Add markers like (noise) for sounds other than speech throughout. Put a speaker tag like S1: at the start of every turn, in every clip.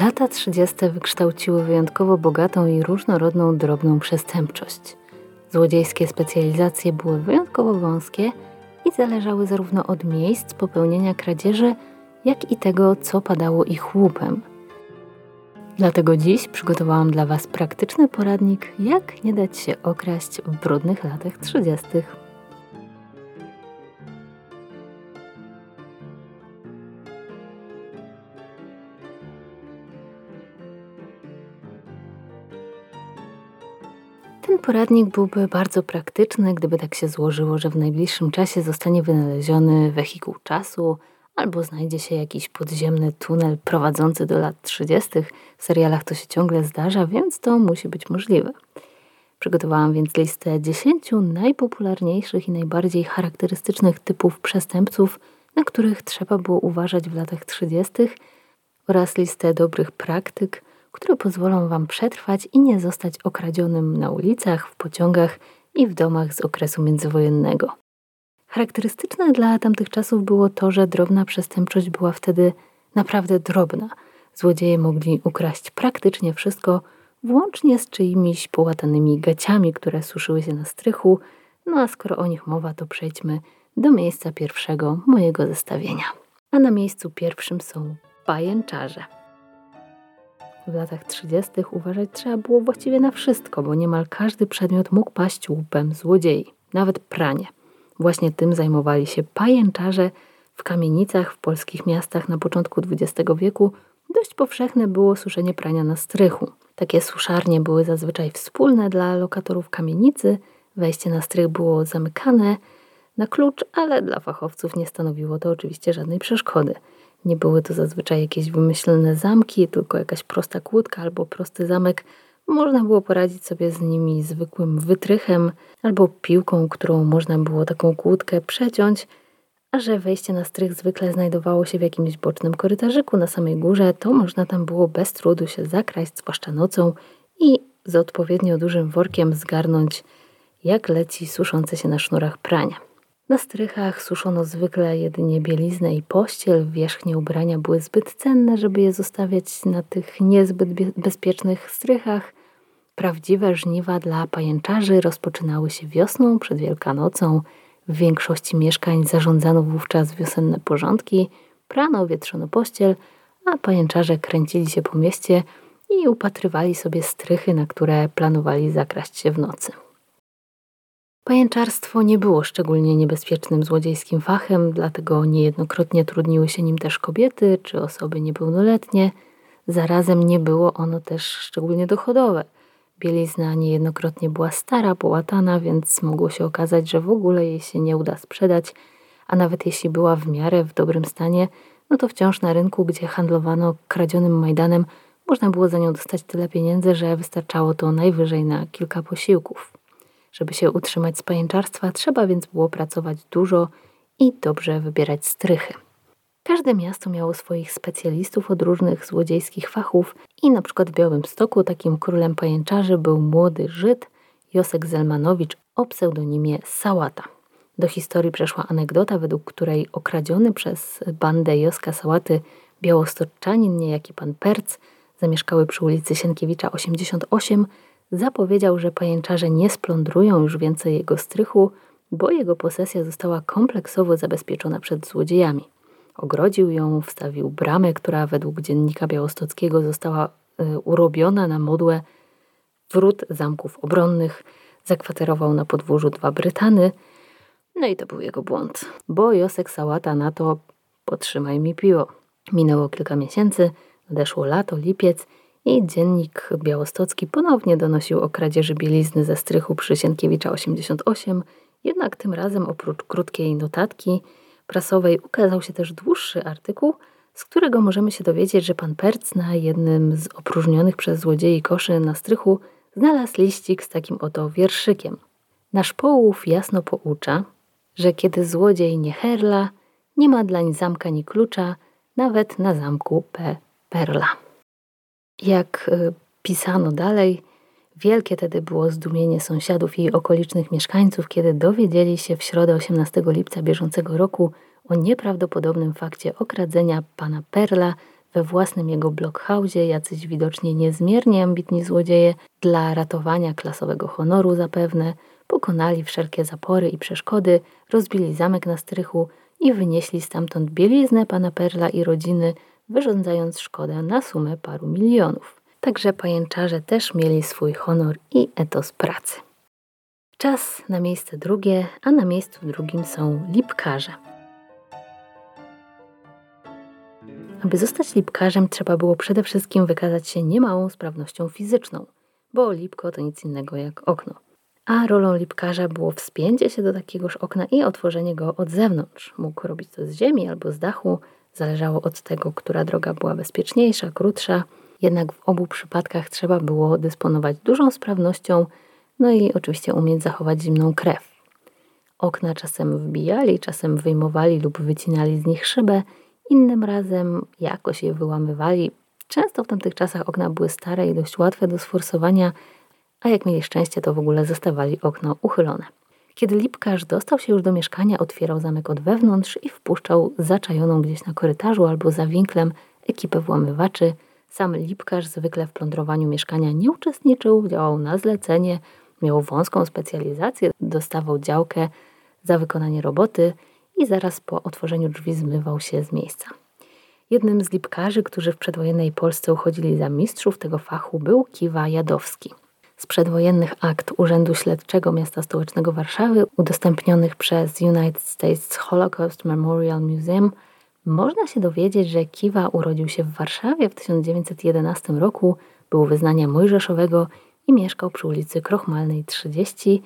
S1: Lata 30. wykształciły wyjątkowo bogatą i różnorodną drobną przestępczość. Złodziejskie specjalizacje były wyjątkowo wąskie i zależały zarówno od miejsc popełnienia kradzieży, jak i tego, co padało ich łupem. Dlatego dziś przygotowałam dla Was praktyczny poradnik, jak nie dać się okraść w brudnych latach 30. poradnik byłby bardzo praktyczny, gdyby tak się złożyło, że w najbliższym czasie zostanie wynaleziony wehikuł czasu albo znajdzie się jakiś podziemny tunel prowadzący do lat 30. W serialach to się ciągle zdarza, więc to musi być możliwe. Przygotowałam więc listę 10 najpopularniejszych i najbardziej charakterystycznych typów przestępców, na których trzeba było uważać w latach 30. oraz listę dobrych praktyk, które pozwolą Wam przetrwać i nie zostać okradzionym na ulicach, w pociągach i w domach z okresu międzywojennego. Charakterystyczne dla tamtych czasów było to, że drobna przestępczość była wtedy naprawdę drobna. Złodzieje mogli ukraść praktycznie wszystko, włącznie z czyimiś połatanymi gaciami, które suszyły się na strychu. No a skoro o nich mowa, to przejdźmy do miejsca pierwszego mojego zestawienia. A na miejscu pierwszym są pajęczarze. W latach 30. uważać trzeba było właściwie na wszystko, bo niemal każdy przedmiot mógł paść łupem złodziei, nawet pranie. Właśnie tym zajmowali się pajęczarze w kamienicach w polskich miastach na początku XX wieku. Dość powszechne było suszenie prania na strychu. Takie suszarnie były zazwyczaj wspólne dla lokatorów kamienicy. Wejście na strych było zamykane na klucz, ale dla fachowców nie stanowiło to oczywiście żadnej przeszkody. Nie były to zazwyczaj jakieś wymyślne zamki, tylko jakaś prosta kłódka albo prosty zamek. Można było poradzić sobie z nimi zwykłym wytrychem albo piłką, którą można było taką kłódkę przeciąć, a że wejście na strych zwykle znajdowało się w jakimś bocznym korytarzyku na samej górze, to można tam było bez trudu się zakraść, zwłaszcza nocą i z odpowiednio dużym workiem zgarnąć, jak leci suszące się na sznurach prania. Na strychach suszono zwykle jedynie bieliznę i pościel, wierzchnie ubrania były zbyt cenne, żeby je zostawiać na tych niezbyt bezpiecznych strychach. Prawdziwe żniwa dla pajęczarzy rozpoczynały się wiosną przed Wielkanocą. W większości mieszkań zarządzano wówczas wiosenne porządki, prano, wietrzono pościel, a pajęczarze kręcili się po mieście i upatrywali sobie strychy, na które planowali zakraść się w nocy. Pajęczarstwo nie było szczególnie niebezpiecznym złodziejskim fachem, dlatego niejednokrotnie trudniły się nim też kobiety czy osoby niepełnoletnie. Zarazem nie było ono też szczególnie dochodowe. Bielizna niejednokrotnie była stara, połatana, więc mogło się okazać, że w ogóle jej się nie uda sprzedać, a nawet jeśli była w miarę w dobrym stanie, no to wciąż na rynku, gdzie handlowano kradzionym Majdanem, można było za nią dostać tyle pieniędzy, że wystarczało to najwyżej na kilka posiłków. Żeby się utrzymać z pajęczarstwa, trzeba więc było pracować dużo i dobrze wybierać strychy. Każde miasto miało swoich specjalistów od różnych złodziejskich fachów i na przykład w Białymstoku takim królem pajęczarzy był młody Żyd Josek Zelmanowicz o pseudonimie Sałata. Do historii przeszła anegdota, według której okradziony przez bandę Joska Sałaty białostoczanin, niejaki pan Perc, zamieszkały przy ulicy Sienkiewicza 88, zapowiedział, że pajęczarze nie splądrują już więcej jego strychu, bo jego posesja została kompleksowo zabezpieczona przed złodziejami. Ogrodził ją, wstawił bramę, która według dziennika białostockiego została y, urobiona na modłę wrót zamków obronnych, zakwaterował na podwórzu dwa Brytany, no i to był jego błąd, bo Josek Sałata na to potrzymaj mi piło. Minęło kilka miesięcy, nadeszło lato, lipiec i dziennik białostocki ponownie donosił o kradzieży bielizny ze strychu przy Sienkiewicza 88, jednak tym razem oprócz krótkiej notatki prasowej ukazał się też dłuższy artykuł, z którego możemy się dowiedzieć, że pan Perc na jednym z opróżnionych przez złodziei koszy na strychu znalazł liścik z takim oto wierszykiem. Nasz połów jasno poucza, że kiedy złodziej nie herla, nie ma dlań zamka ni klucza, nawet na zamku P. Perla. Jak y, pisano dalej, wielkie tedy było zdumienie sąsiadów i okolicznych mieszkańców, kiedy dowiedzieli się w środę 18 lipca bieżącego roku o nieprawdopodobnym fakcie okradzenia pana Perla we własnym jego blockhausie. Jacyś widocznie niezmiernie ambitni złodzieje dla ratowania klasowego honoru zapewne pokonali wszelkie zapory i przeszkody, rozbili zamek na strychu i wynieśli stamtąd bieliznę pana Perla i rodziny, wyrządzając szkodę na sumę paru milionów. Także pajęczarze też mieli swój honor i etos pracy. Czas na miejsce drugie, a na miejscu drugim są lipkarze. Aby zostać lipkarzem, trzeba było przede wszystkim wykazać się niemałą sprawnością fizyczną, bo lipko to nic innego jak okno. A rolą lipkarza było wspięcie się do takiegoż okna i otworzenie go od zewnątrz. Mógł robić to z ziemi albo z dachu, zależało od tego, która droga była bezpieczniejsza, krótsza. Jednak w obu przypadkach trzeba było dysponować dużą sprawnością, no i oczywiście umieć zachować zimną krew. Okna czasem wbijali, czasem wyjmowali lub wycinali z nich szybę, innym razem jakoś je wyłamywali. Często w tamtych czasach okna były stare i dość łatwe do sforsowania, a jak mieli szczęście, to w ogóle zostawali okno uchylone. Kiedy lipkarz dostał się już do mieszkania, otwierał zamek od wewnątrz i wpuszczał zaczajoną gdzieś na korytarzu albo za winklem ekipę włamywaczy. Sam lipkarz zwykle w plądrowaniu mieszkania nie uczestniczył, działał na zlecenie, miał wąską specjalizację, dostawał działkę za wykonanie roboty i zaraz po otworzeniu drzwi zmywał się z miejsca. Jednym z lipkarzy, którzy w przedwojennej Polsce uchodzili za mistrzów tego fachu, był Kiwa Jadowski – z przedwojennych akt Urzędu Śledczego Miasta Stołecznego Warszawy, udostępnionych przez United States Holocaust Memorial Museum, można się dowiedzieć, że Kiwa urodził się w Warszawie w 1911 roku, był wyznania mojżeszowego i mieszkał przy ulicy Krochmalnej 30,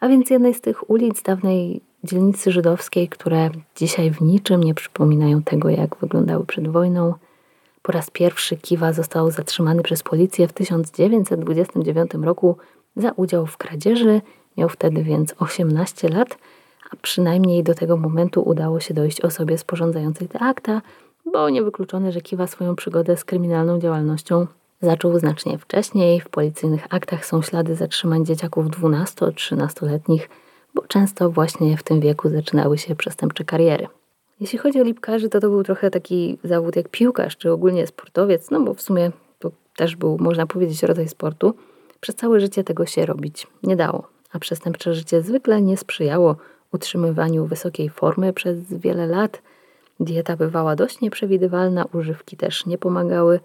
S1: a więc jednej z tych ulic dawnej dzielnicy żydowskiej, które dzisiaj w niczym nie przypominają tego, jak wyglądały przed wojną. Po raz pierwszy Kiwa został zatrzymany przez policję w 1929 roku za udział w kradzieży. Miał wtedy więc 18 lat, a przynajmniej do tego momentu udało się dojść osobie sporządzającej te akta, bo niewykluczone, że Kiwa swoją przygodę z kryminalną działalnością zaczął znacznie wcześniej. W policyjnych aktach są ślady zatrzymań dzieciaków 12-13-letnich, bo często właśnie w tym wieku zaczynały się przestępcze kariery. Jeśli chodzi o lipkarzy, to to był trochę taki zawód jak piłkarz, czy ogólnie sportowiec, no bo w sumie to też był, można powiedzieć, rodzaj sportu. Przez całe życie tego się robić nie dało, a przestępcze życie zwykle nie sprzyjało utrzymywaniu wysokiej formy przez wiele lat. Dieta bywała dość nieprzewidywalna, używki też nie pomagały.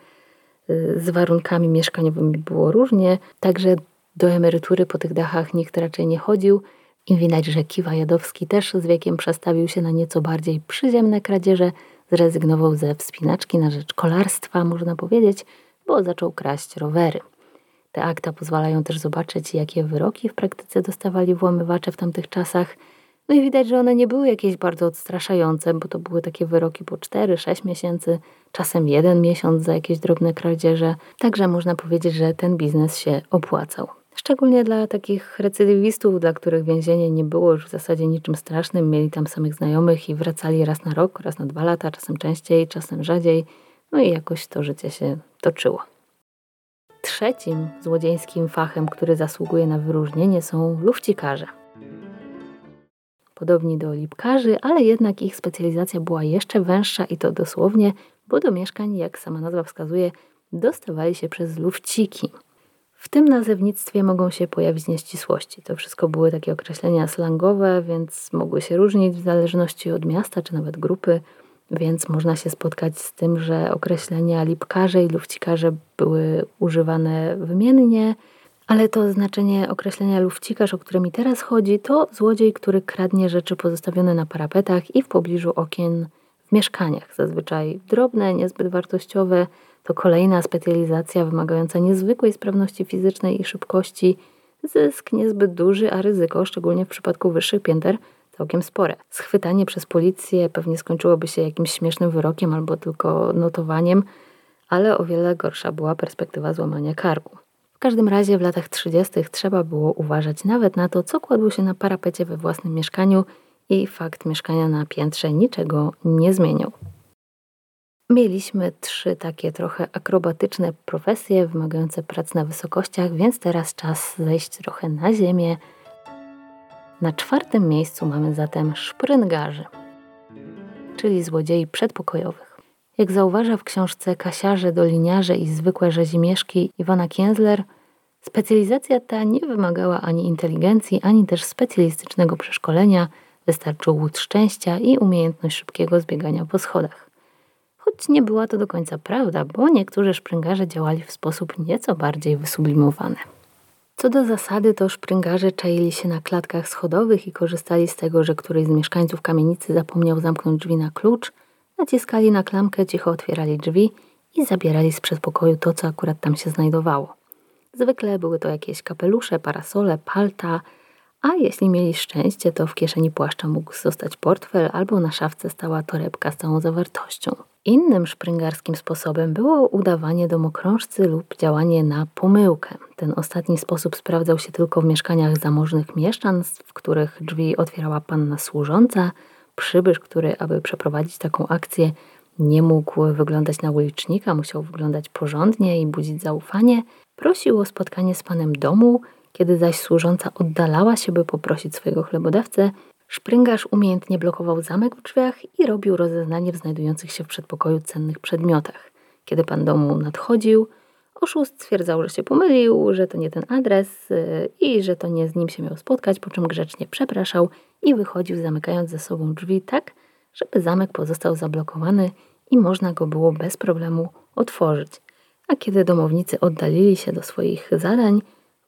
S1: Z warunkami mieszkaniowymi było różnie, także do emerytury po tych dachach nikt raczej nie chodził i widać, że Kiwa Jadowski też z wiekiem przestawił się na nieco bardziej przyziemne kradzieże, zrezygnował ze wspinaczki na rzecz kolarstwa, można powiedzieć, bo zaczął kraść rowery. Te akta pozwalają też zobaczyć, jakie wyroki w praktyce dostawali włamywacze w tamtych czasach. No i widać, że one nie były jakieś bardzo odstraszające, bo to były takie wyroki po 4-6 miesięcy, czasem jeden miesiąc za jakieś drobne kradzieże. Także można powiedzieć, że ten biznes się opłacał. Szczególnie dla takich recydywistów, dla których więzienie nie było już w zasadzie niczym strasznym, mieli tam samych znajomych i wracali raz na rok, raz na dwa lata, czasem częściej, czasem rzadziej, no i jakoś to życie się toczyło. Trzecim złodziejskim fachem, który zasługuje na wyróżnienie, są lufcikarze. Podobni do lipkarzy, ale jednak ich specjalizacja była jeszcze węższa i to dosłownie, bo do mieszkań, jak sama nazwa wskazuje, dostawali się przez lufciki – w tym nazewnictwie mogą się pojawić nieścisłości. To wszystko były takie określenia slangowe, więc mogły się różnić w zależności od miasta czy nawet grupy, więc można się spotkać z tym, że określenia lipkarze i lufcikarze były używane wymiennie, ale to znaczenie określenia lufcikarz, o które mi teraz chodzi, to złodziej, który kradnie rzeczy pozostawione na parapetach i w pobliżu okien mieszkaniach, zazwyczaj drobne, niezbyt wartościowe, to kolejna specjalizacja wymagająca niezwykłej sprawności fizycznej i szybkości. Zysk niezbyt duży, a ryzyko, szczególnie w przypadku wyższych pięter, całkiem spore. Schwytanie przez policję pewnie skończyłoby się jakimś śmiesznym wyrokiem albo tylko notowaniem, ale o wiele gorsza była perspektywa złamania karku. W każdym razie w latach 30. trzeba było uważać nawet na to, co kładło się na parapecie we własnym mieszkaniu i fakt mieszkania na piętrze niczego nie zmieniał. Mieliśmy trzy takie trochę akrobatyczne profesje wymagające prac na wysokościach, więc teraz czas zejść trochę na ziemię. Na czwartym miejscu mamy zatem szpryngarzy, czyli złodziei przedpokojowych. Jak zauważa w książce Kasiarze, Doliniarze i zwykłe rzezimieszki Iwana Kienzler, specjalizacja ta nie wymagała ani inteligencji, ani też specjalistycznego przeszkolenia, wystarczył łód szczęścia i umiejętność szybkiego zbiegania po schodach. Choć nie była to do końca prawda, bo niektórzy szpryngarze działali w sposób nieco bardziej wysublimowany. Co do zasady, to szpryngarze czaili się na klatkach schodowych i korzystali z tego, że któryś z mieszkańców kamienicy zapomniał zamknąć drzwi na klucz, naciskali na klamkę, cicho otwierali drzwi i zabierali z przedpokoju to, co akurat tam się znajdowało. Zwykle były to jakieś kapelusze, parasole, palta, a jeśli mieli szczęście, to w kieszeni płaszcza mógł zostać portfel albo na szafce stała torebka z całą zawartością. Innym szpryngarskim sposobem było udawanie domokrążcy lub działanie na pomyłkę. Ten ostatni sposób sprawdzał się tylko w mieszkaniach zamożnych mieszczan, w których drzwi otwierała panna służąca. Przybysz, który, aby przeprowadzić taką akcję, nie mógł wyglądać na ulicznika, musiał wyglądać porządnie i budzić zaufanie, prosił o spotkanie z panem domu, kiedy zaś służąca oddalała się, by poprosić swojego chlebodawcę, Szpryngarz umiejętnie blokował zamek w drzwiach i robił rozeznanie w znajdujących się w przedpokoju cennych przedmiotach. Kiedy pan domu nadchodził, oszust stwierdzał, że się pomylił, że to nie ten adres y, i że to nie z nim się miał spotkać, po czym grzecznie przepraszał i wychodził, zamykając za sobą drzwi tak, żeby zamek pozostał zablokowany i można go było bez problemu otworzyć. A kiedy domownicy oddalili się do swoich zadań,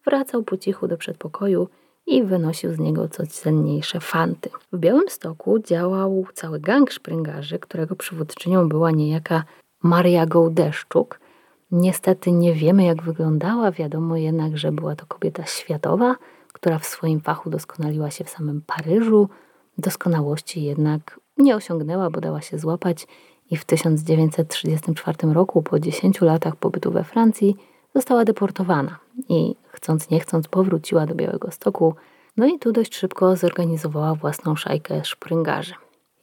S1: wracał po cichu do przedpokoju i wynosił z niego coś cenniejsze fanty. W Białymstoku działał cały gang szpryngarzy, którego przywódczynią była niejaka Maria Gołdeszczuk. Niestety nie wiemy, jak wyglądała, wiadomo jednak, że była to kobieta światowa, która w swoim fachu doskonaliła się w samym Paryżu. Doskonałości jednak nie osiągnęła, bo dała się złapać i w 1934 roku, po 10 latach pobytu we Francji, została deportowana i chcąc nie chcąc powróciła do Białego Stoku, no i tu dość szybko zorganizowała własną szajkę szpryngarzy.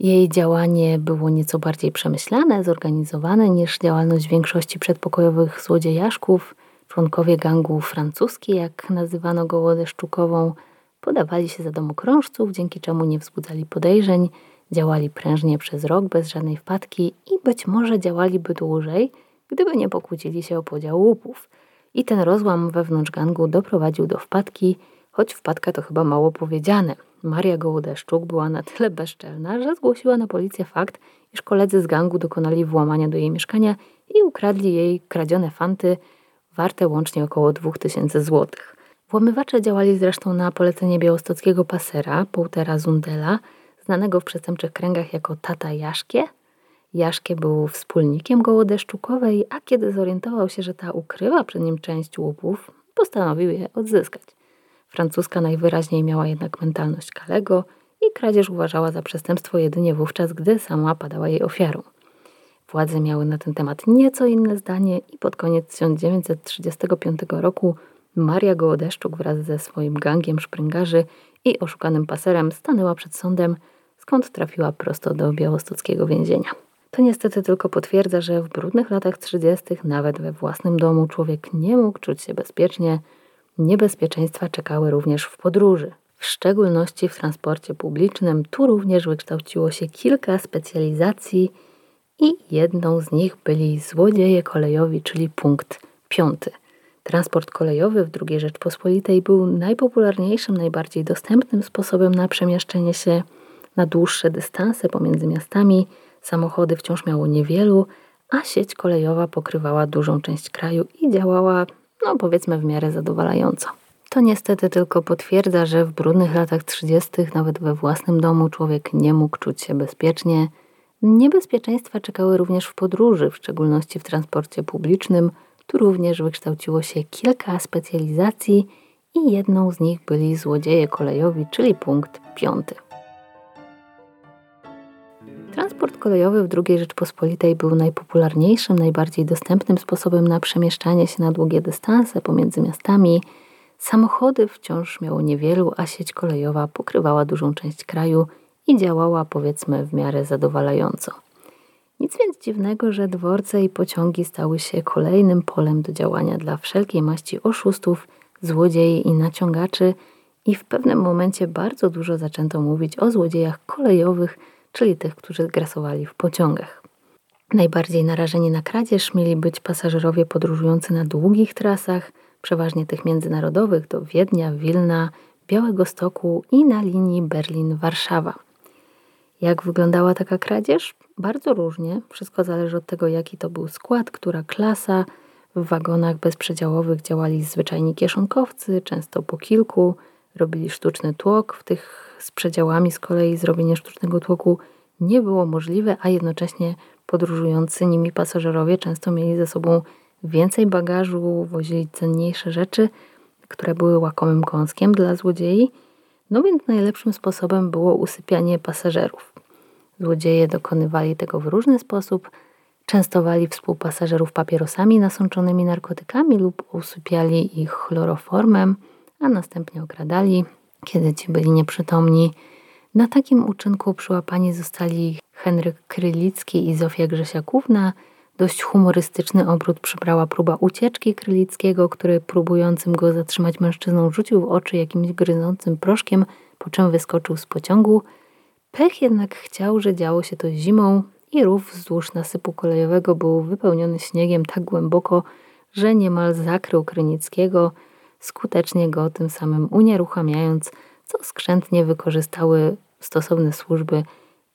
S1: Jej działanie było nieco bardziej przemyślane, zorganizowane niż działalność większości przedpokojowych złodziejaszków. Członkowie gangu francuski, jak nazywano go Łodeszczukową, podawali się za domokrążców, dzięki czemu nie wzbudzali podejrzeń, działali prężnie przez rok bez żadnej wpadki i być może działaliby dłużej, gdyby nie pokłócili się o podział łupów – i ten rozłam wewnątrz gangu doprowadził do wpadki, choć wpadka to chyba mało powiedziane. Maria Gołodeszczuk była na tyle bezczelna, że zgłosiła na policję fakt, iż koledzy z gangu dokonali włamania do jej mieszkania i ukradli jej kradzione fanty warte łącznie około 2000 złotych. Włamywacze działali zresztą na polecenie białostockiego pasera, Połtera Zundela, znanego w przestępczych kręgach jako Tata Jaszkie, Jaszkie był wspólnikiem Gołodeszczukowej, a kiedy zorientował się, że ta ukrywa przed nim część łupów, postanowił je odzyskać. Francuska najwyraźniej miała jednak mentalność Kalego i kradzież uważała za przestępstwo jedynie wówczas, gdy sama padała jej ofiarą. Władze miały na ten temat nieco inne zdanie i pod koniec 1935 roku Maria Gołodeszczuk wraz ze swoim gangiem szpryngarzy i oszukanym paserem stanęła przed sądem, skąd trafiła prosto do białostockiego więzienia. To niestety tylko potwierdza, że w brudnych latach 30. nawet we własnym domu człowiek nie mógł czuć się bezpiecznie. Niebezpieczeństwa czekały również w podróży, w szczególności w transporcie publicznym. Tu również wykształciło się kilka specjalizacji i jedną z nich byli złodzieje kolejowi, czyli punkt piąty. Transport kolejowy w II Rzeczpospolitej był najpopularniejszym, najbardziej dostępnym sposobem na przemieszczenie się na dłuższe dystanse pomiędzy miastami – Samochody wciąż miało niewielu, a sieć kolejowa pokrywała dużą część kraju i działała, no powiedzmy, w miarę zadowalająco. To niestety tylko potwierdza, że w brudnych latach 30., nawet we własnym domu, człowiek nie mógł czuć się bezpiecznie. Niebezpieczeństwa czekały również w podróży, w szczególności w transporcie publicznym. Tu również wykształciło się kilka specjalizacji i jedną z nich byli złodzieje kolejowi, czyli punkt piąty. Transport kolejowy w II Rzeczpospolitej był najpopularniejszym, najbardziej dostępnym sposobem na przemieszczanie się na długie dystanse pomiędzy miastami. Samochody wciąż miało niewielu, a sieć kolejowa pokrywała dużą część kraju i działała powiedzmy w miarę zadowalająco. Nic więc dziwnego, że dworce i pociągi stały się kolejnym polem do działania dla wszelkiej maści oszustów, złodziei i naciągaczy i w pewnym momencie bardzo dużo zaczęto mówić o złodziejach kolejowych – czyli tych, którzy grasowali w pociągach. Najbardziej narażeni na kradzież mieli być pasażerowie podróżujący na długich trasach, przeważnie tych międzynarodowych do Wiednia, Wilna, Białego Stoku i na linii Berlin-Warszawa. Jak wyglądała taka kradzież? Bardzo różnie. Wszystko zależy od tego, jaki to był skład, która klasa. W wagonach bezprzedziałowych działali zwyczajni kieszonkowcy, często po kilku, robili sztuczny tłok. W tych z przedziałami z kolei zrobienie sztucznego tłoku nie było możliwe, a jednocześnie podróżujący nimi pasażerowie często mieli ze sobą więcej bagażu, wozili cenniejsze rzeczy, które były łakomym kąskiem dla złodziei. No więc najlepszym sposobem było usypianie pasażerów. Złodzieje dokonywali tego w różny sposób. Częstowali współpasażerów papierosami nasączonymi narkotykami lub usypiali ich chloroformem, a następnie okradali, kiedy ci byli nieprzytomni. Na takim uczynku przyłapani zostali Henryk Krylicki i Zofia Grzesiakówna. Dość humorystyczny obrót przybrała próba ucieczki Krylickiego, który próbującym go zatrzymać mężczyzną rzucił w oczy jakimś gryzącym proszkiem, po czym wyskoczył z pociągu – Pech jednak chciał, że działo się to zimą i rów wzdłuż nasypu kolejowego był wypełniony śniegiem tak głęboko, że niemal zakrył Krynickiego, skutecznie go tym samym unieruchamiając, co skrzętnie wykorzystały stosowne służby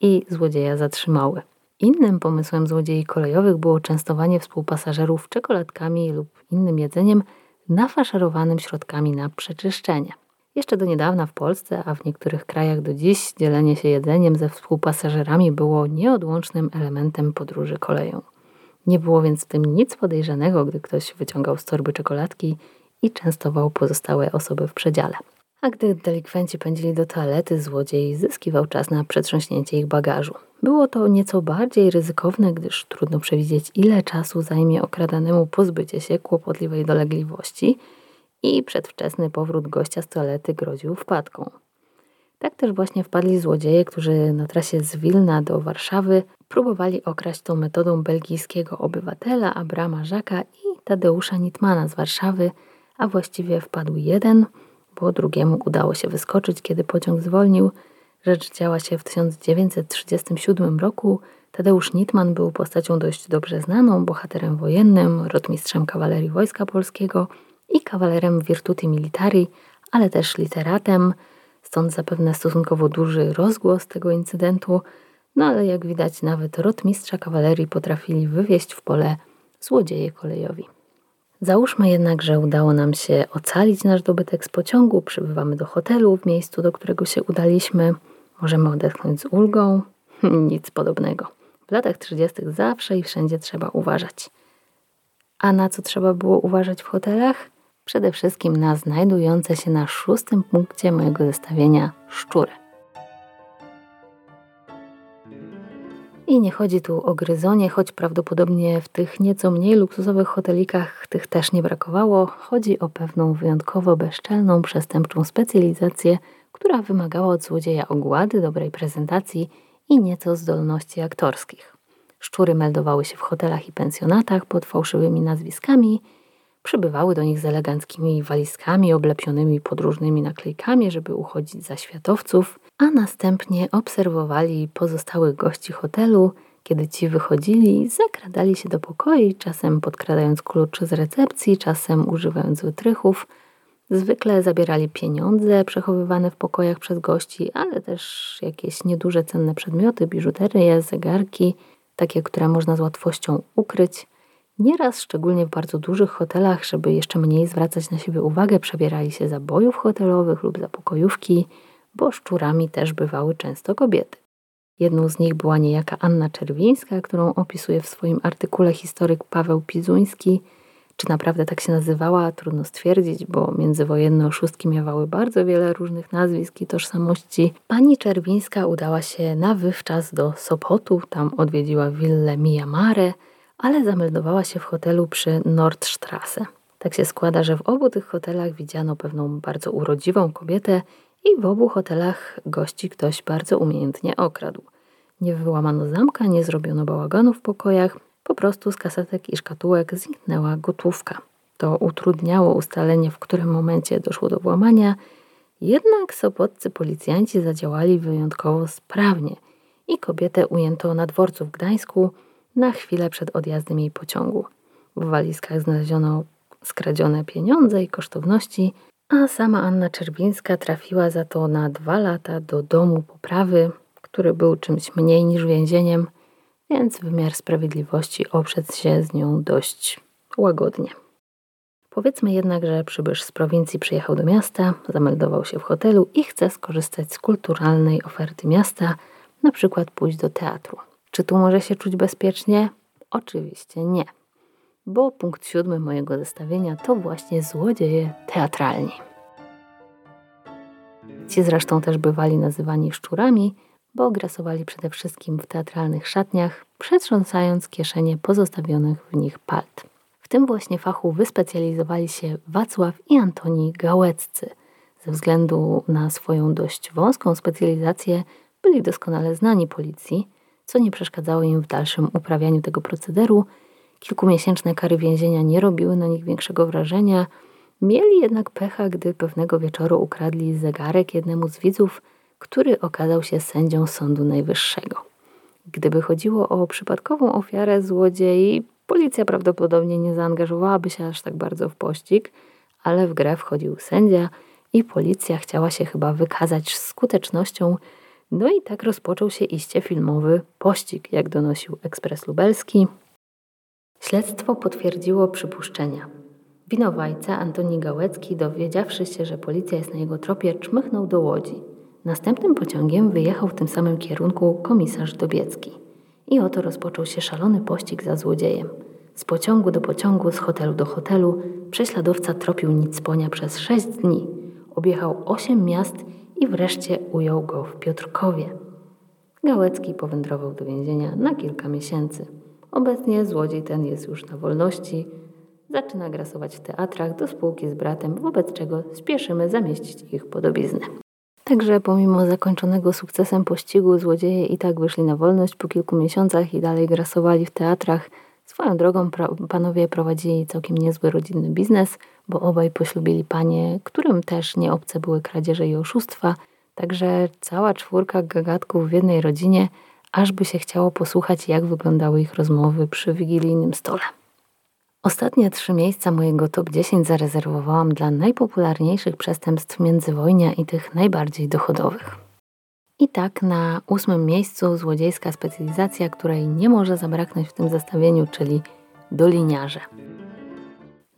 S1: i złodzieja zatrzymały. Innym pomysłem złodziei kolejowych było częstowanie współpasażerów czekoladkami lub innym jedzeniem nafaszerowanym środkami na przeczyszczenie. Jeszcze do niedawna w Polsce, a w niektórych krajach do dziś, dzielenie się jedzeniem ze współpasażerami było nieodłącznym elementem podróży koleją. Nie było więc w tym nic podejrzanego, gdy ktoś wyciągał z torby czekoladki i częstował pozostałe osoby w przedziale. A gdy delikwenci pędzili do toalety, złodziej zyskiwał czas na przetrząśnięcie ich bagażu. Było to nieco bardziej ryzykowne, gdyż trudno przewidzieć, ile czasu zajmie okradanemu pozbycie się kłopotliwej dolegliwości – i przedwczesny powrót gościa z toalety groził wpadką. Tak też właśnie wpadli złodzieje, którzy na trasie z Wilna do Warszawy próbowali okraść tą metodą belgijskiego obywatela Abrama Żaka i Tadeusza Nitmana z Warszawy, a właściwie wpadł jeden, bo drugiemu udało się wyskoczyć, kiedy pociąg zwolnił. Rzecz działa się w 1937 roku. Tadeusz Nitman był postacią dość dobrze znaną, bohaterem wojennym, rotmistrzem kawalerii Wojska Polskiego – i kawalerem Virtuti Militari, ale też literatem, stąd zapewne stosunkowo duży rozgłos tego incydentu, no ale jak widać nawet rotmistrza kawalerii potrafili wywieźć w pole złodzieje kolejowi. Załóżmy jednak, że udało nam się ocalić nasz dobytek z pociągu, przybywamy do hotelu w miejscu, do którego się udaliśmy, możemy odetchnąć z ulgą. (laughs) Nic podobnego. W latach 30. zawsze i wszędzie trzeba uważać. A na co trzeba było uważać w hotelach? przede wszystkim na znajdujące się na szóstym punkcie mojego zestawienia szczury. I nie chodzi tu o gryzonie, choć prawdopodobnie w tych nieco mniej luksusowych hotelikach tych też nie brakowało. Chodzi o pewną wyjątkowo bezczelną, przestępczą specjalizację, która wymagała od złodzieja ogłady, dobrej prezentacji i nieco zdolności aktorskich. Szczury meldowały się w hotelach i pensjonatach pod fałszywymi nazwiskami Przybywały do nich z eleganckimi walizkami oblepionymi podróżnymi naklejkami, żeby uchodzić za światowców, a następnie obserwowali pozostałych gości hotelu, kiedy ci wychodzili, zakradali się do pokoi, czasem podkradając kluczy z recepcji, czasem używając wytrychów. Zwykle zabierali pieniądze przechowywane w pokojach przez gości, ale też jakieś nieduże cenne przedmioty, biżuterię, zegarki, takie, które można z łatwością ukryć. Nieraz, szczególnie w bardzo dużych hotelach, żeby jeszcze mniej zwracać na siebie uwagę, przebierali się za bojów hotelowych lub za pokojówki, bo szczurami też bywały często kobiety. Jedną z nich była niejaka Anna Czerwińska, którą opisuje w swoim artykule historyk Paweł Pizuński. Czy naprawdę tak się nazywała, trudno stwierdzić, bo międzywojenne oszustki miewały bardzo wiele różnych nazwisk i tożsamości. Pani Czerwińska udała się na wywczas do Sopotu, tam odwiedziła willę Mia Mare – ale zameldowała się w hotelu przy Nordstrasse. Tak się składa, że w obu tych hotelach widziano pewną bardzo urodziwą kobietę i w obu hotelach gości ktoś bardzo umiejętnie okradł. Nie wyłamano zamka, nie zrobiono bałaganu w pokojach, po prostu z kasetek i szkatułek zniknęła gotówka. To utrudniało ustalenie, w którym momencie doszło do włamania, jednak sopoccy policjanci zadziałali wyjątkowo sprawnie i kobietę ujęto na dworcu w Gdańsku, na chwilę przed odjazdem jej pociągu. W walizkach znaleziono skradzione pieniądze i kosztowności, a sama Anna Czerwińska trafiła za to na dwa lata do domu poprawy, który był czymś mniej niż więzieniem, więc wymiar sprawiedliwości obszedł się z nią dość łagodnie. Powiedzmy jednak, że przybysz z prowincji przyjechał do miasta, zameldował się w hotelu i chce skorzystać z kulturalnej oferty miasta, na przykład pójść do teatru. Czy tu może się czuć bezpiecznie? Oczywiście nie. Bo punkt siódmy mojego zestawienia to właśnie złodzieje teatralni. Ci zresztą też bywali nazywani szczurami, bo grasowali przede wszystkim w teatralnych szatniach, przetrząsając kieszenie pozostawionych w nich palt. W tym właśnie fachu wyspecjalizowali się Wacław i Antoni Gałeccy. Ze względu na swoją dość wąską specjalizację byli doskonale znani policji, co nie przeszkadzało im w dalszym uprawianiu tego procederu. Kilkumiesięczne kary więzienia nie robiły na nich większego wrażenia. Mieli jednak pecha, gdy pewnego wieczoru ukradli zegarek jednemu z widzów, który okazał się sędzią Sądu Najwyższego. Gdyby chodziło o przypadkową ofiarę złodziei, policja prawdopodobnie nie zaangażowałaby się aż tak bardzo w pościg, ale w grę wchodził sędzia i policja chciała się chyba wykazać skutecznością no i tak rozpoczął się iście filmowy pościg, jak donosił Ekspres Lubelski. Śledztwo potwierdziło przypuszczenia. Winowajca Antoni Gałecki, dowiedziawszy się, że policja jest na jego tropie, czmychnął do Łodzi. Następnym pociągiem wyjechał w tym samym kierunku komisarz Dobiecki. I oto rozpoczął się szalony pościg za złodziejem. Z pociągu do pociągu, z hotelu do hotelu, prześladowca tropił nic ponia przez sześć dni. Objechał osiem miast i wreszcie ujął go w Piotrkowie. Gałecki powędrował do więzienia na kilka miesięcy. Obecnie złodziej ten jest już na wolności, zaczyna grasować w teatrach do spółki z bratem, wobec czego spieszymy zamieścić ich podobizny. Także pomimo zakończonego sukcesem pościgu, złodzieje i tak wyszli na wolność po kilku miesiącach i dalej grasowali w teatrach. Swoją drogą panowie prowadzili całkiem niezły rodzinny biznes – bo obaj poślubili panie, którym też nie obce były kradzieże i oszustwa, także cała czwórka gagatków w jednej rodzinie, aż by się chciało posłuchać, jak wyglądały ich rozmowy przy wigilijnym stole. Ostatnie trzy miejsca mojego top 10 zarezerwowałam dla najpopularniejszych przestępstw międzywojnia i tych najbardziej dochodowych. I tak na ósmym miejscu złodziejska specjalizacja, której nie może zabraknąć w tym zestawieniu, czyli doliniarze.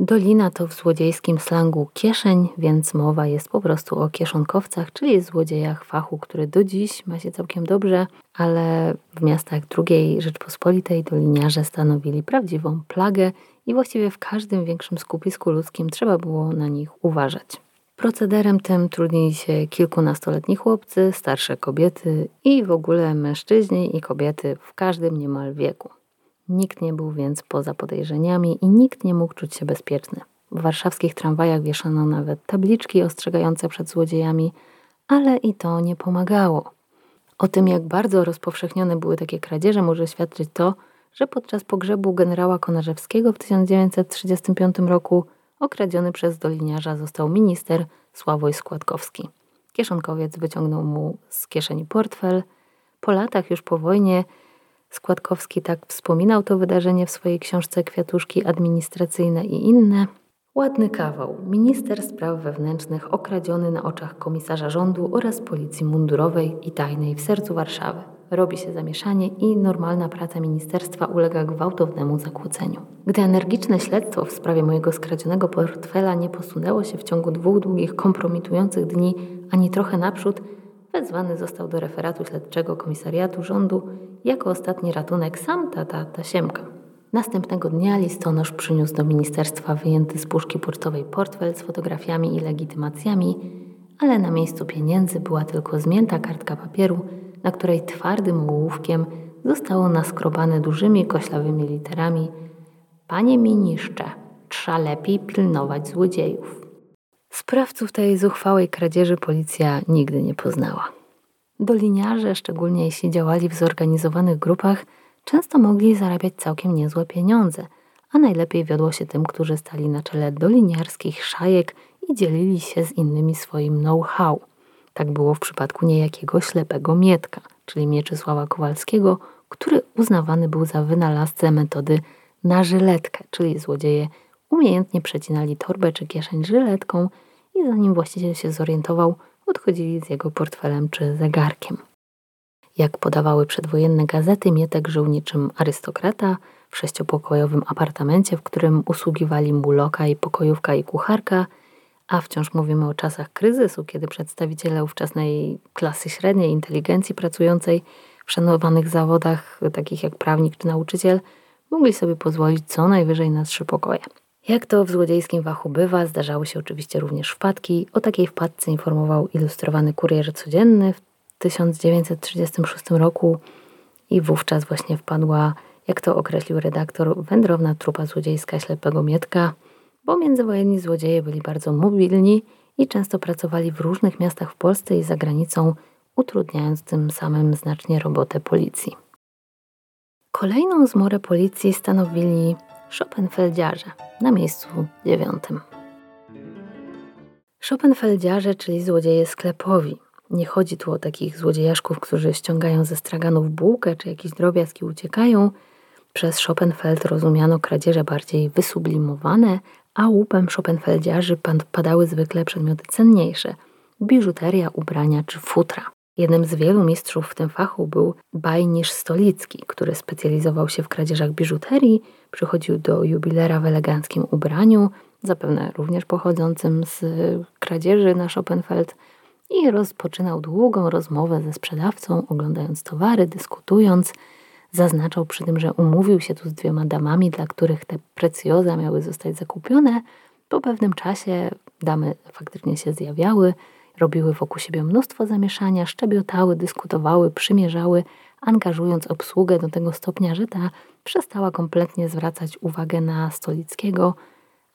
S1: Dolina to w złodziejskim slangu kieszeń, więc mowa jest po prostu o kieszonkowcach, czyli złodziejach fachu, który do dziś ma się całkiem dobrze, ale w miastach II Rzeczpospolitej doliniarze stanowili prawdziwą plagę i właściwie w każdym większym skupisku ludzkim trzeba było na nich uważać. Procederem tym trudnili się kilkunastoletni chłopcy, starsze kobiety i w ogóle mężczyźni i kobiety w każdym niemal wieku. Nikt nie był więc poza podejrzeniami i nikt nie mógł czuć się bezpieczny. W warszawskich tramwajach wieszano nawet tabliczki ostrzegające przed złodziejami, ale i to nie pomagało. O tym, jak bardzo rozpowszechnione były takie kradzieże, może świadczyć to, że podczas pogrzebu generała Konarzewskiego w 1935 roku okradziony przez doliniarza został minister Sławoj Składkowski. Kieszonkowiec wyciągnął mu z kieszeni portfel. Po latach, już po wojnie, Składkowski tak wspominał to wydarzenie w swojej książce Kwiatuszki administracyjne i inne. Ładny kawał. Minister spraw wewnętrznych okradziony na oczach komisarza rządu oraz policji mundurowej i tajnej w sercu Warszawy. Robi się zamieszanie i normalna praca ministerstwa ulega gwałtownemu zakłóceniu. Gdy energiczne śledztwo w sprawie mojego skradzionego portfela nie posunęło się w ciągu dwóch długich, kompromitujących dni ani trochę naprzód, wezwany został do referatu śledczego komisariatu rządu jako ostatni ratunek sam tata Tasiemka. Następnego dnia listonosz przyniósł do ministerstwa wyjęty z puszki pocztowej portfel z fotografiami i legitymacjami, ale na miejscu pieniędzy była tylko zmięta kartka papieru, na której twardym ołówkiem zostało naskrobane dużymi koślawymi literami Panie ministrze, trzeba lepiej pilnować złodziejów. Sprawców tej zuchwałej kradzieży policja nigdy nie poznała. Doliniarze, szczególnie jeśli działali w zorganizowanych grupach, często mogli zarabiać całkiem niezłe pieniądze, a najlepiej wiodło się tym, którzy stali na czele doliniarskich szajek i dzielili się z innymi swoim know-how. Tak było w przypadku niejakiego ślepego Mietka, czyli Mieczysława Kowalskiego, który uznawany był za wynalazcę metody na żyletkę, czyli złodzieje umiejętnie przecinali torbę czy kieszeń żyletką i zanim właściciel się zorientował, odchodzili z jego portfelem czy zegarkiem. Jak podawały przedwojenne gazety, Mietek żył niczym arystokrata w sześciopokojowym apartamencie, w którym usługiwali mu loka i pokojówka i kucharka, a wciąż mówimy o czasach kryzysu, kiedy przedstawiciele ówczesnej klasy średniej, inteligencji pracującej w szanowanych zawodach, takich jak prawnik czy nauczyciel, mogli sobie pozwolić co najwyżej na trzy pokoje. Jak to w złodziejskim wachu bywa, zdarzały się oczywiście również wpadki. O takiej wpadce informował ilustrowany kurier codzienny w 1936 roku i wówczas właśnie wpadła, jak to określił redaktor, wędrowna trupa złodziejska ślepego Mietka, bo międzywojenni złodzieje byli bardzo mobilni i często pracowali w różnych miastach w Polsce i za granicą, utrudniając tym samym znacznie robotę policji. Kolejną zmorę policji stanowili Schopenfeldiarze na miejscu dziewiątym. Schopenfeldiarze, czyli złodzieje sklepowi. Nie chodzi tu o takich złodziejaszków, którzy ściągają ze straganów bułkę czy jakiś drobiazg i uciekają. Przez Schopenfeld rozumiano kradzieże bardziej wysublimowane, a łupem Schopenfeldiarzy padały zwykle przedmioty cenniejsze biżuteria, ubrania czy futra. Jednym z wielu mistrzów w tym fachu był Bajnisz Stolicki, który specjalizował się w kradzieżach biżuterii, przychodził do jubilera w eleganckim ubraniu, zapewne również pochodzącym z kradzieży na Schopenfeld, i rozpoczynał długą rozmowę ze sprzedawcą, oglądając towary, dyskutując. Zaznaczał przy tym, że umówił się tu z dwiema damami, dla których te precjoza miały zostać zakupione. Po pewnym czasie damy faktycznie się zjawiały, Robiły wokół siebie mnóstwo zamieszania, szczebiotały, dyskutowały, przymierzały, angażując obsługę do tego stopnia, że ta przestała kompletnie zwracać uwagę na Stolickiego,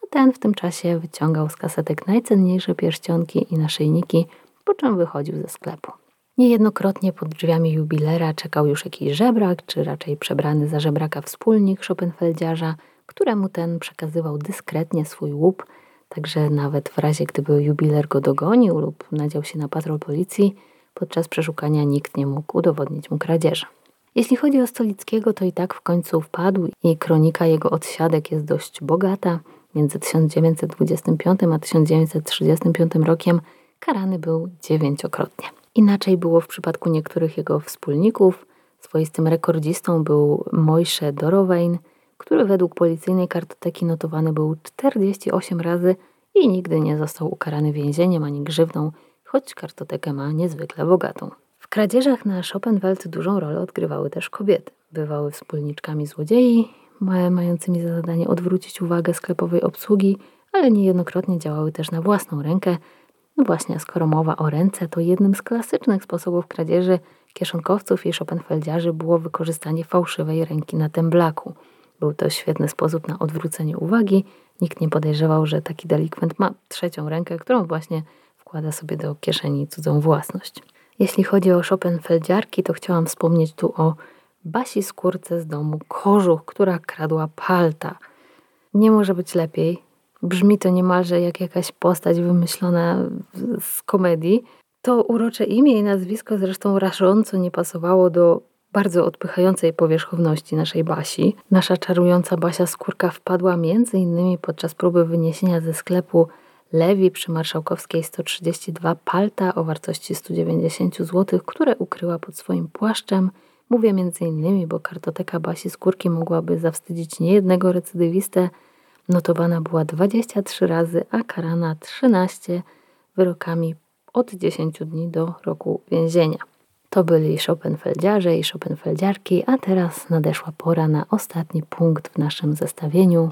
S1: a ten w tym czasie wyciągał z kasetek najcenniejsze pierścionki i naszyjniki, po czym wychodził ze sklepu. Niejednokrotnie pod drzwiami jubilera czekał już jakiś żebrak, czy raczej przebrany za żebraka wspólnik Schopenfeldziarza, któremu ten przekazywał dyskretnie swój łup – Także nawet w razie, gdyby jubiler go dogonił lub nadział się na patrol policji, podczas przeszukania nikt nie mógł udowodnić mu kradzieży. Jeśli chodzi o Stolickiego, to i tak w końcu wpadł i kronika jego odsiadek jest dość bogata. Między 1925 a 1935 rokiem karany był dziewięciokrotnie. Inaczej było w przypadku niektórych jego wspólników. Swoistym rekordzistą był Mojsze Dorowein – który według policyjnej kartoteki notowany był 48 razy i nigdy nie został ukarany więzieniem ani grzywną, choć kartotekę ma niezwykle bogatą. W kradzieżach na Schopenwald dużą rolę odgrywały też kobiety. Bywały wspólniczkami złodziei, mającymi za zadanie odwrócić uwagę sklepowej obsługi, ale niejednokrotnie działały też na własną rękę. No właśnie, skoro mowa o ręce, to jednym z klasycznych sposobów kradzieży kieszonkowców i Schopenfeldiarzy było wykorzystanie fałszywej ręki na temblaku – był to świetny sposób na odwrócenie uwagi. Nikt nie podejrzewał, że taki delikwent ma trzecią rękę, którą właśnie wkłada sobie do kieszeni cudzą własność. Jeśli chodzi o Schopenfeldziarki, to chciałam wspomnieć tu o Basi skórce z domu Kożuch, która kradła palta. Nie może być lepiej. Brzmi to niemalże jak jakaś postać wymyślona z komedii. To urocze imię i nazwisko zresztą rażąco nie pasowało do bardzo odpychającej powierzchowności naszej Basi. Nasza czarująca Basia Skórka wpadła między innymi podczas próby wyniesienia ze sklepu Lewi przy Marszałkowskiej 132 palta o wartości 190 zł, które ukryła pod swoim płaszczem. Mówię między innymi, bo kartoteka Basi Skórki mogłaby zawstydzić niejednego recydywistę. Notowana była 23 razy, a karana 13 wyrokami od 10 dni do roku więzienia. To byli Schopenfeldiarze i Schopenfeldiarki, a teraz nadeszła pora na ostatni punkt w naszym zestawieniu.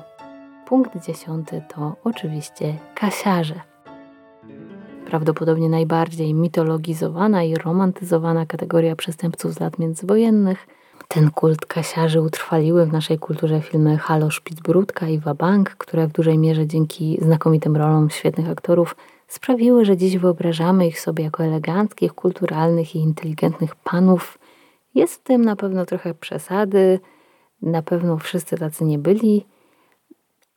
S1: Punkt dziesiąty to oczywiście kasiarze. Prawdopodobnie najbardziej mitologizowana i romantyzowana kategoria przestępców z lat międzywojennych. Ten kult kasiarzy utrwaliły w naszej kulturze filmy Halo Spitsbrudka i Wabank, które w dużej mierze dzięki znakomitym rolom świetnych aktorów sprawiły, że dziś wyobrażamy ich sobie jako eleganckich, kulturalnych i inteligentnych panów. Jest w tym na pewno trochę przesady, na pewno wszyscy tacy nie byli,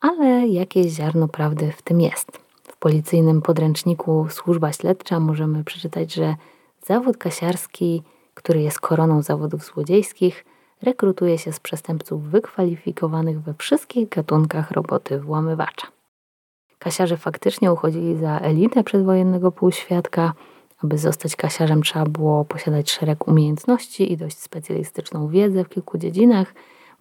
S1: ale jakieś ziarno prawdy w tym jest. W policyjnym podręczniku Służba Śledcza możemy przeczytać, że zawód kasiarski, który jest koroną zawodów złodziejskich, rekrutuje się z przestępców wykwalifikowanych we wszystkich gatunkach roboty włamywacza. Kasiarze faktycznie uchodzili za elitę przedwojennego półświadka. Aby zostać kasiarzem trzeba było posiadać szereg umiejętności i dość specjalistyczną wiedzę w kilku dziedzinach.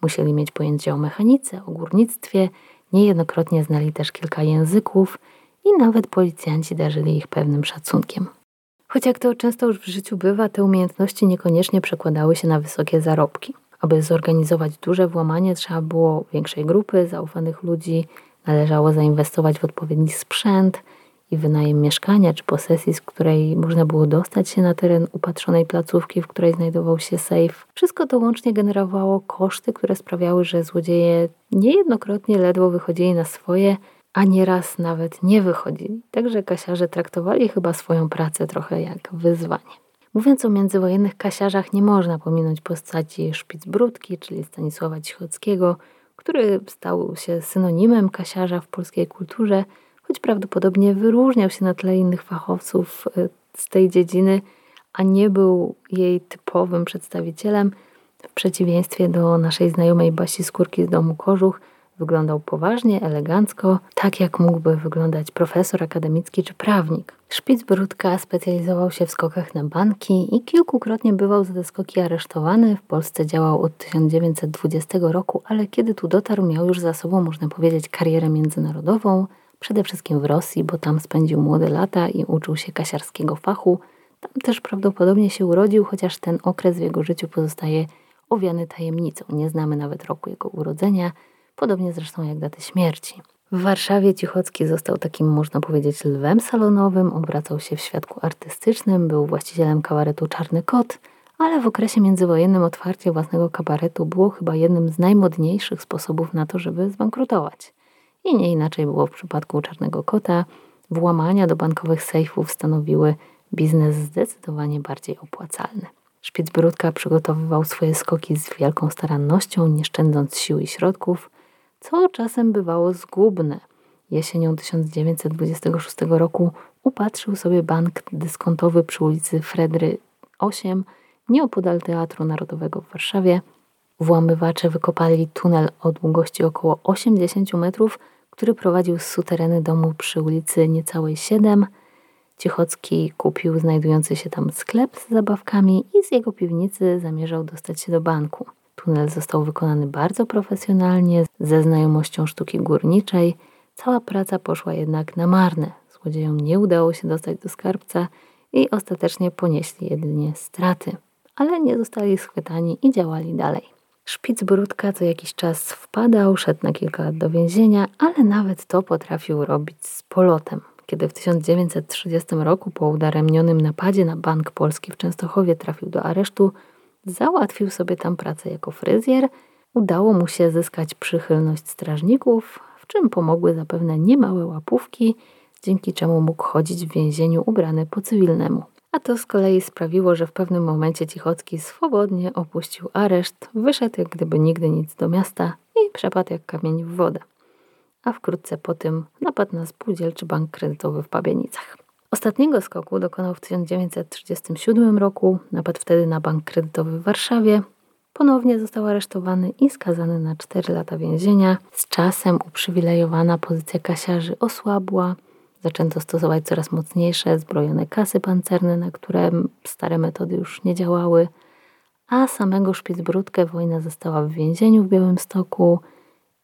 S1: Musieli mieć pojęcie o mechanice, o górnictwie, niejednokrotnie znali też kilka języków i nawet policjanci darzyli ich pewnym szacunkiem. Choć jak to często już w życiu bywa, te umiejętności niekoniecznie przekładały się na wysokie zarobki. Aby zorganizować duże włamanie, trzeba było większej grupy zaufanych ludzi, należało zainwestować w odpowiedni sprzęt i wynajem mieszkania czy posesji, z której można było dostać się na teren upatrzonej placówki, w której znajdował się safe. Wszystko to łącznie generowało koszty, które sprawiały, że złodzieje niejednokrotnie ledwo wychodzili na swoje, a nieraz nawet nie wychodzili. Także kasiarze traktowali chyba swoją pracę trochę jak wyzwanie. Mówiąc o międzywojennych kasiarzach, nie można pominąć postaci Szpicbrudki, czyli Stanisława Cichockiego, który stał się synonimem kasiarza w polskiej kulturze, choć prawdopodobnie wyróżniał się na tle innych fachowców e, z tej dziedziny, a nie był jej typowym przedstawicielem, w przeciwieństwie do naszej znajomej Basi Skórki z domu Kożuch – Wyglądał poważnie, elegancko, tak jak mógłby wyglądać profesor akademicki czy prawnik. Szpicbrudka specjalizował się w skokach na banki i kilkukrotnie bywał za te skoki aresztowany. W Polsce działał od 1920 roku, ale kiedy tu dotarł, miał już za sobą, można powiedzieć, karierę międzynarodową. Przede wszystkim w Rosji, bo tam spędził młode lata i uczył się kasiarskiego fachu. Tam też prawdopodobnie się urodził, chociaż ten okres w jego życiu pozostaje owiany tajemnicą. Nie znamy nawet roku jego urodzenia podobnie zresztą jak daty śmierci. W Warszawie Cichocki został takim, można powiedzieć, lwem salonowym, obracał się w świadku artystycznym, był właścicielem kabaretu Czarny Kot, ale w okresie międzywojennym otwarcie własnego kabaretu było chyba jednym z najmodniejszych sposobów na to, żeby zbankrutować. I nie inaczej było w przypadku Czarnego Kota. Włamania do bankowych sejfów stanowiły biznes zdecydowanie bardziej opłacalny. Szpicbrudka przygotowywał swoje skoki z wielką starannością, nie szczędząc sił i środków co czasem bywało zgubne. Jesienią 1926 roku upatrzył sobie bank dyskontowy przy ulicy Fredry 8, nieopodal Teatru Narodowego w Warszawie. Włamywacze wykopali tunel o długości około 80 metrów, który prowadził z sutereny domu przy ulicy niecałej 7. Cichocki kupił znajdujący się tam sklep z zabawkami i z jego piwnicy zamierzał dostać się do banku. Tunel został wykonany bardzo profesjonalnie, ze znajomością sztuki górniczej. Cała praca poszła jednak na marne. Złodziejom nie udało się dostać do skarbca i ostatecznie ponieśli jedynie straty. Ale nie zostali schwytani i działali dalej. Szpicbrudka co jakiś czas wpadał, szedł na kilka lat do więzienia, ale nawet to potrafił robić z polotem. Kiedy w 1930 roku po udaremnionym napadzie na Bank Polski w Częstochowie trafił do aresztu, Załatwił sobie tam pracę jako fryzjer. Udało mu się zyskać przychylność strażników, w czym pomogły zapewne niemałe łapówki, dzięki czemu mógł chodzić w więzieniu ubrany po cywilnemu. A to z kolei sprawiło, że w pewnym momencie Cichocki swobodnie opuścił areszt, wyszedł jak gdyby nigdy nic do miasta i przepadł jak kamień w wodę. A wkrótce po tym napadł na spółdzielczy bank kredytowy w Pabienicach. Ostatniego skoku dokonał w 1937 roku, napadł wtedy na bank kredytowy w Warszawie. Ponownie został aresztowany i skazany na 4 lata więzienia. Z czasem uprzywilejowana pozycja kasiarzy osłabła. Zaczęto stosować coraz mocniejsze zbrojone kasy pancerne, na które stare metody już nie działały. A samego Szpicbrudkę wojna została w więzieniu w Białymstoku.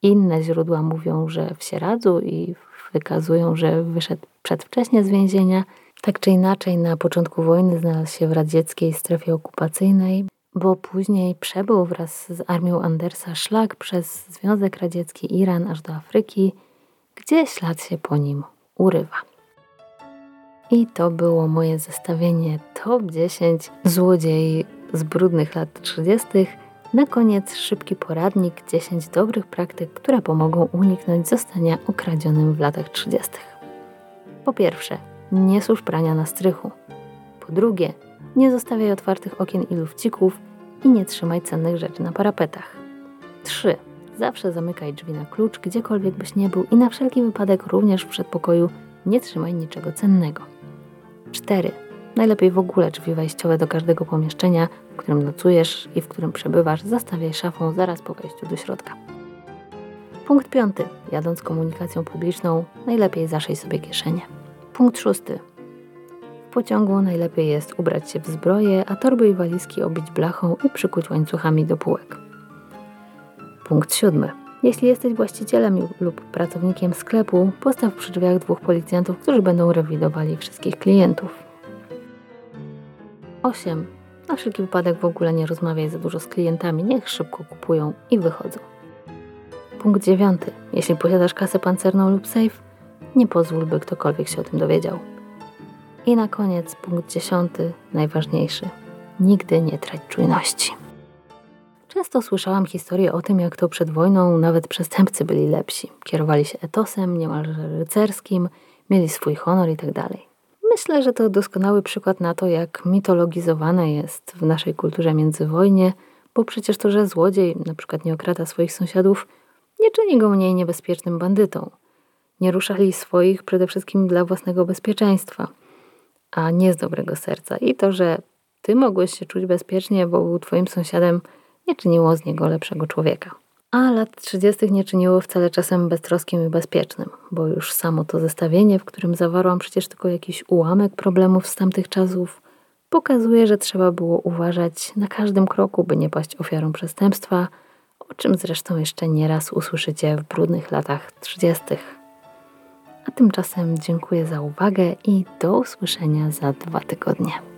S1: Inne źródła mówią, że w Sieradzu i wykazują, że wyszedł przedwcześnie z więzienia. Tak czy inaczej, na początku wojny znalazł się w radzieckiej strefie okupacyjnej, bo później przebył wraz z armią Andersa szlak przez Związek Radziecki, Iran aż do Afryki, gdzie ślad się po nim urywa. I to było moje zestawienie top 10 złodziei z brudnych lat 30. Na koniec szybki poradnik 10 dobrych praktyk, które pomogą uniknąć zostania okradzionym w latach 30. Po pierwsze, nie susz prania na strychu. Po drugie, nie zostawiaj otwartych okien i lufcików i nie trzymaj cennych rzeczy na parapetach. 3. Zawsze zamykaj drzwi na klucz, gdziekolwiek byś nie był i na wszelki wypadek również w przedpokoju nie trzymaj niczego cennego. 4. Najlepiej w ogóle drzwi wejściowe do każdego pomieszczenia, w którym nocujesz i w którym przebywasz, zastawiaj szafą zaraz po wejściu do środka. Punkt piąty. Jadąc komunikacją publiczną, najlepiej zaszyj sobie kieszenie. Punkt szósty. W pociągu najlepiej jest ubrać się w zbroję, a torby i walizki obić blachą i przykuć łańcuchami do półek. Punkt siódmy. Jeśli jesteś właścicielem lub pracownikiem sklepu, postaw przy drzwiach dwóch policjantów, którzy będą rewidowali wszystkich klientów. 8. Na wszelki wypadek w ogóle nie rozmawiaj za dużo z klientami, niech szybko kupują i wychodzą. Punkt 9. Jeśli posiadasz kasę pancerną lub safe, nie pozwól, by ktokolwiek się o tym dowiedział. I na koniec punkt 10, najważniejszy. Nigdy nie trać czujności. Często słyszałam historię o tym, jak to przed wojną nawet przestępcy byli lepsi. Kierowali się etosem niemalże rycerskim, mieli swój honor itd. Myślę, że to doskonały przykład na to, jak mitologizowane jest w naszej kulturze międzywojnie, bo przecież to, że złodziej na przykład nie okrada swoich sąsiadów, nie czyni go mniej niebezpiecznym bandytą. Nie ruszali swoich przede wszystkim dla własnego bezpieczeństwa, a nie z dobrego serca. I to, że ty mogłeś się czuć bezpiecznie, bo był twoim sąsiadem, nie czyniło z niego lepszego człowieka. A lat 30. nie czyniło wcale czasem beztroskim i bezpiecznym, bo już samo to zestawienie, w którym zawarłam przecież tylko jakiś ułamek problemów z tamtych czasów, pokazuje, że trzeba było uważać na każdym kroku, by nie paść ofiarą przestępstwa, o czym zresztą jeszcze nieraz usłyszycie w brudnych latach 30. A tymczasem dziękuję za uwagę i do usłyszenia za dwa tygodnie.